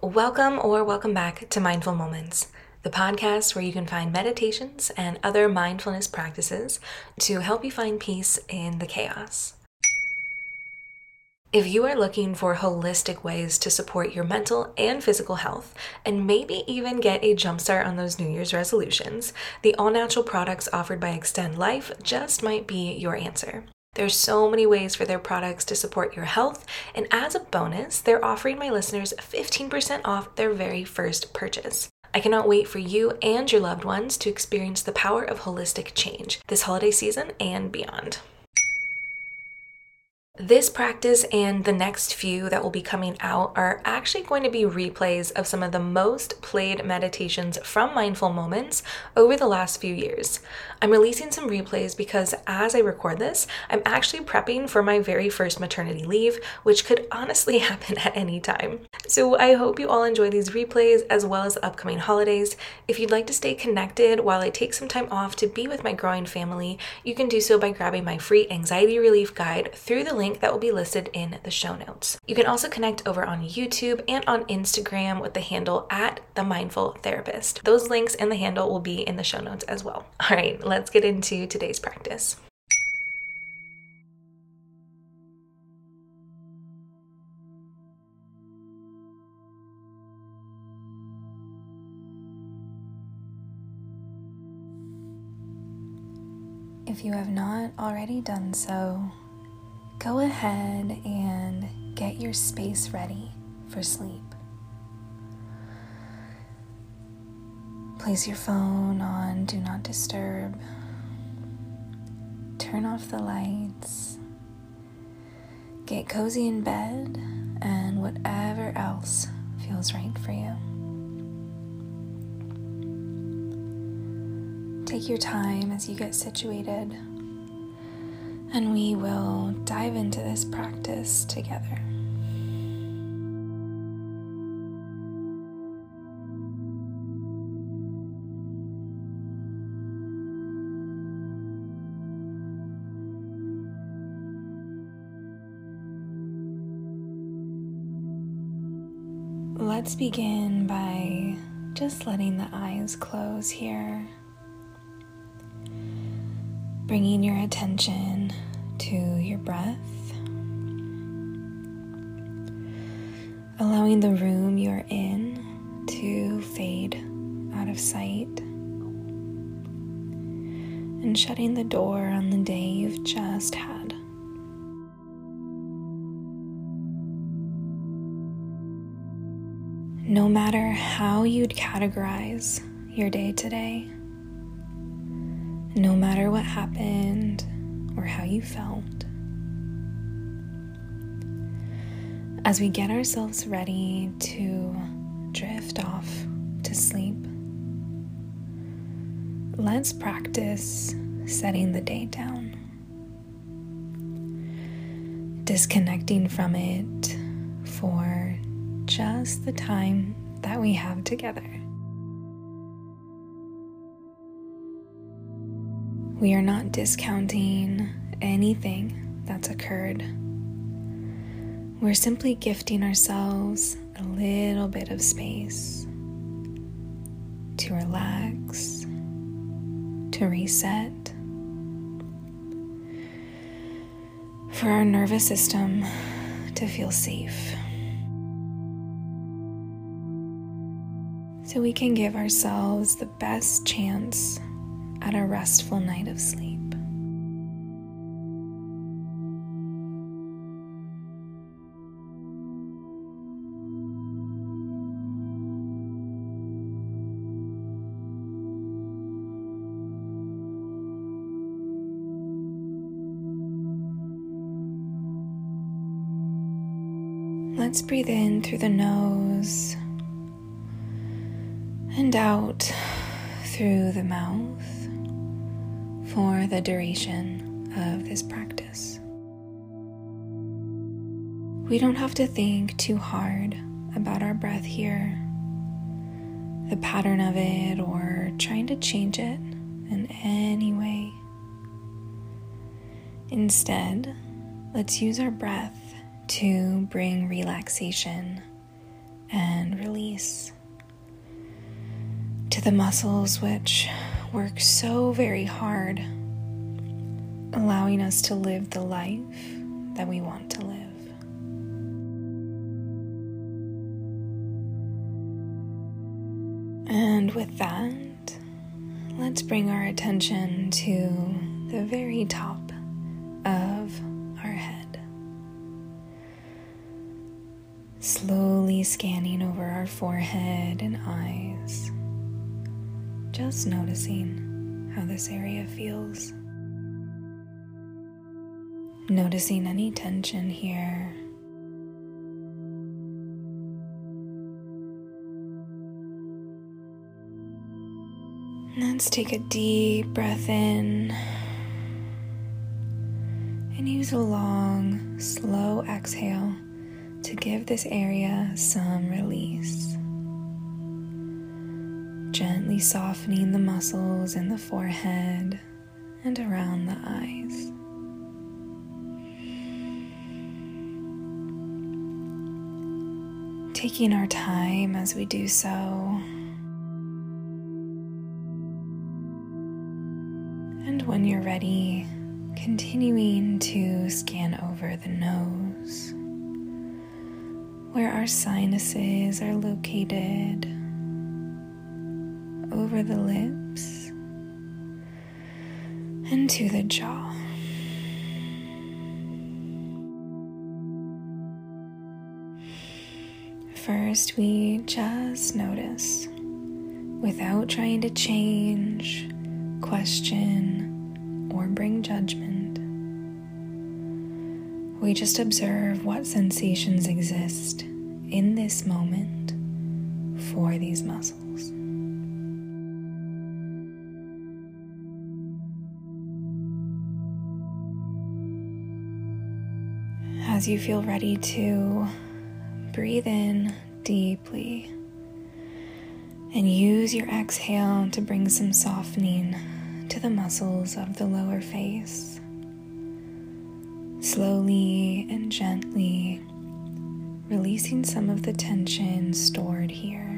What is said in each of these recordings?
Welcome or welcome back to Mindful Moments, the podcast where you can find meditations and other mindfulness practices to help you find peace in the chaos. If you are looking for holistic ways to support your mental and physical health, and maybe even get a jumpstart on those New Year's resolutions, the all natural products offered by XTendLife just might be your answer. There's so many ways for their products to support your health, and as a bonus, they're offering my listeners 15% off their very first purchase. I cannot wait for you and your loved ones to experience the power of holistic change this holiday season and beyond. This practice and the next few that will be coming out are actually going to be replays of some of the most played meditations from Mindful Moments over the last few years. I'm releasing some replays because as I record this, I'm actually prepping for my very first maternity leave, which could honestly happen at any time. So I hope you all enjoy these replays as well as upcoming holidays. If you'd like to stay connected while I take some time off to be with my growing family, you can do so by grabbing my free anxiety relief guide through the link link that will be listed in the show notes. You can also connect over on YouTube and on Instagram with the handle at the Mindful Therapist. Those links and the handle will be in the show notes as well. All right, let's get into today's practice. If you have not already done so, go ahead and get your space ready for sleep. Place your phone on Do Not Disturb. Turn off the lights. Get cozy in bed and whatever else feels right for you. Take your time as you get situated and we will dive into this practice together. Let's begin by just letting the eyes close here bringing your attention to your breath, allowing the room you're in to fade out of sight, and shutting the door on the day you've just had. No matter how you'd categorize your day today, no matter what happened or how you felt. As we get ourselves ready to drift off to sleep, let's practice setting the day down, disconnecting from it for just the time that we have together. We are not discounting anything that's occurred. We're simply gifting ourselves a little bit of space to relax, to reset, for our nervous system to feel safe. So we can give ourselves the best chance at a restful night of sleep. Let's breathe in through the nose and out through the mouth for the duration of this practice. We don't have to think too hard about our breath here, the pattern of it, or trying to change it in any way. Instead, let's use our breath to bring relaxation and release. To the muscles which work so very hard, allowing us to live the life that we want to live. And with that, let's bring our attention to the very top of our head. Slowly scanning over our forehead and eyes, just noticing how this area feels. Noticing any tension here Let's take a deep breath in and use a long, slow exhale to give this area some release. Gently softening the muscles in the forehead and around the eyes. Taking our time as we do so. And when you're ready, continuing to scan over the nose, where our sinuses are located, over the lips, and to the jaw. First, we just notice without trying to change, question, or bring judgment. We just observe what sensations exist in this moment for these muscles. As you feel ready to breathe in deeply and use your exhale to bring some softening to the muscles of the lower face. Slowly and gently releasing some of the tension stored here.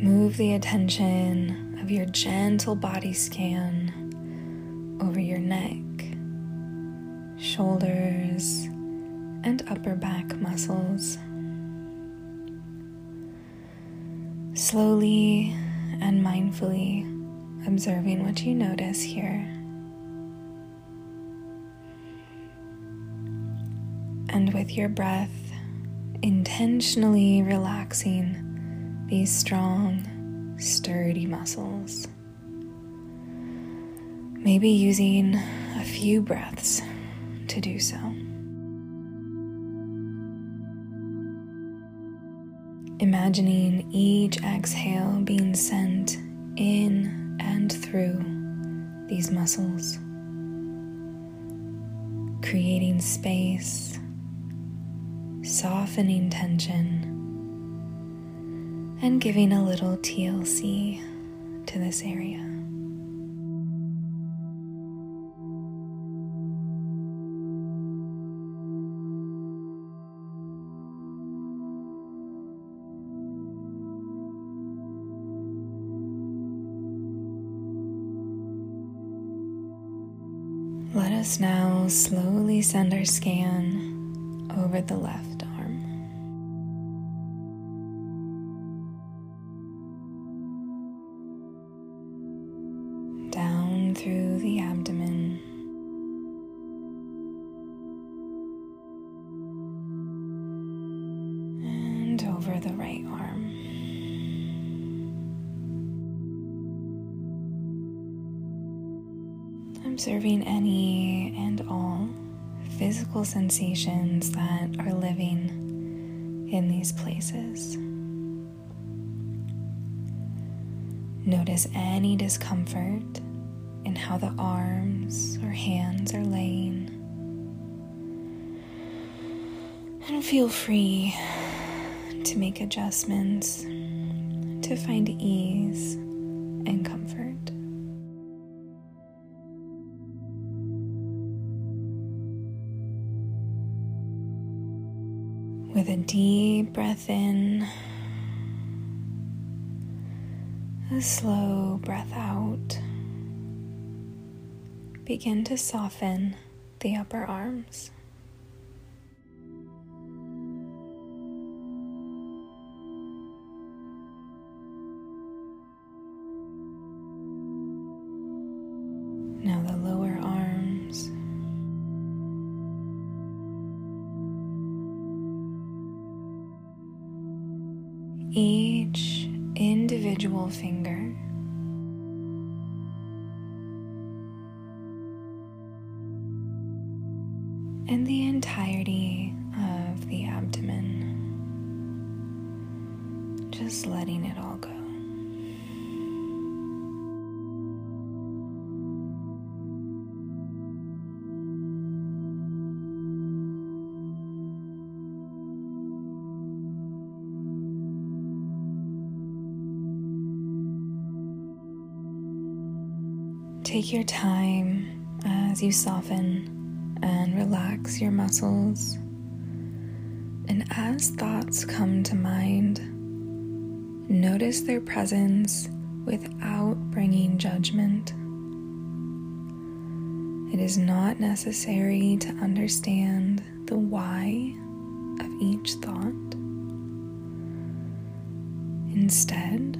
Move the attention of your gentle body scan over your neck, shoulders, and upper back muscles. Slowly and mindfully observing what you notice here. And with your breath, intentionally relaxing these strong, sturdy muscles. Maybe using a few breaths to do so. Imagining each exhale being sent in and through these muscles, creating space, softening tension and giving a little TLC to this area. Let us now slowly send our scan over the left through the abdomen. And over the right arm. Observing any and all physical sensations that are living in these places. Notice any discomfort in how the arms or hands are laying. And feel free to make adjustments to find ease and comfort. With a deep breath in, a slow breath out, begin to soften the upper arms. Now the lower arms. Each individual finger. And the entirety of the abdomen. Just letting it all go. Take your time as you soften and relax your muscles. And as thoughts come to mind, notice their presence without bringing judgment. It is not necessary to understand the why of each thought. Instead,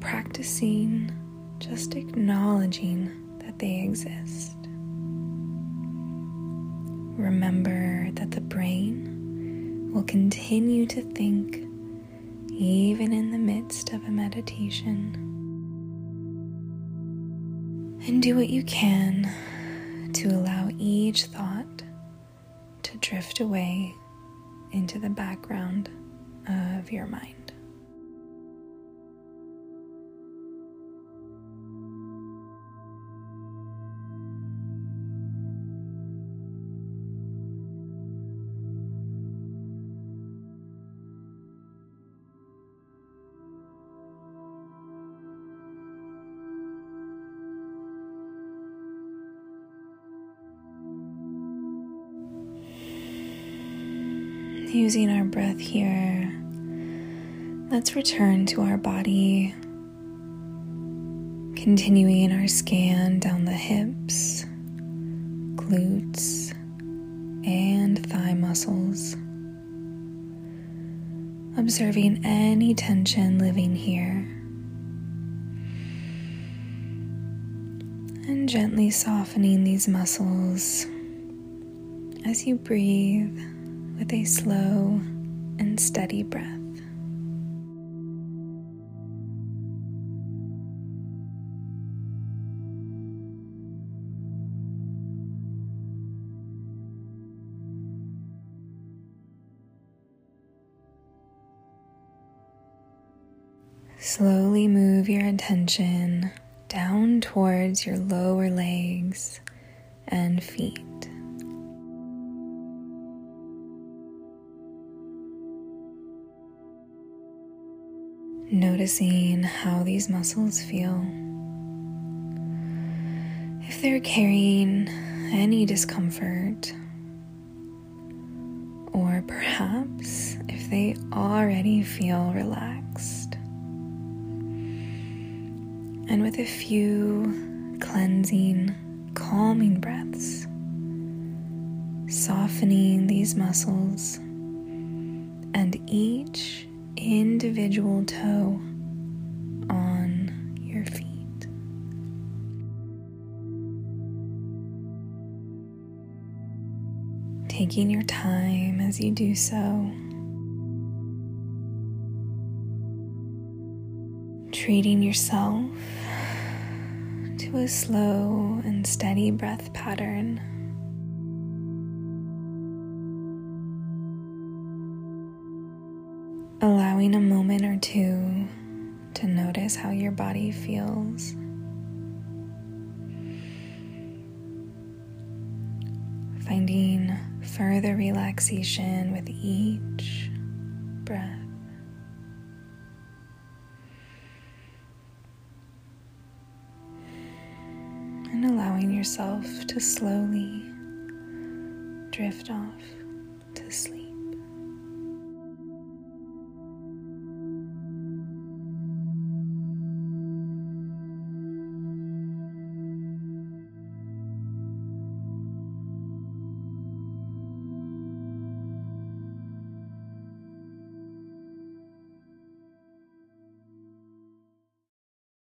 practicing just acknowledging that they exist. Remember that the brain will continue to think even in the midst of a meditation. And do what you can to allow each thought to drift away into the background of your mind. Using our breath here, let's return to our body, continuing our scan down the hips, glutes, and thigh muscles. Observing any tension living here. And gently softening these muscles as you breathe with a slow and steady breath. Slowly move your attention down towards your lower legs and feet. Noticing how these muscles feel. If they're carrying any discomfort, or perhaps if they already feel relaxed. And with a few cleansing, calming breaths, softening these muscles and each individual toe on your feet. Taking your time as you do so. Treating yourself to a slow and steady breath pattern. allowing a moment or two to notice how your body feels. Finding further relaxation with each breath. And allowing yourself to slowly drift off to sleep.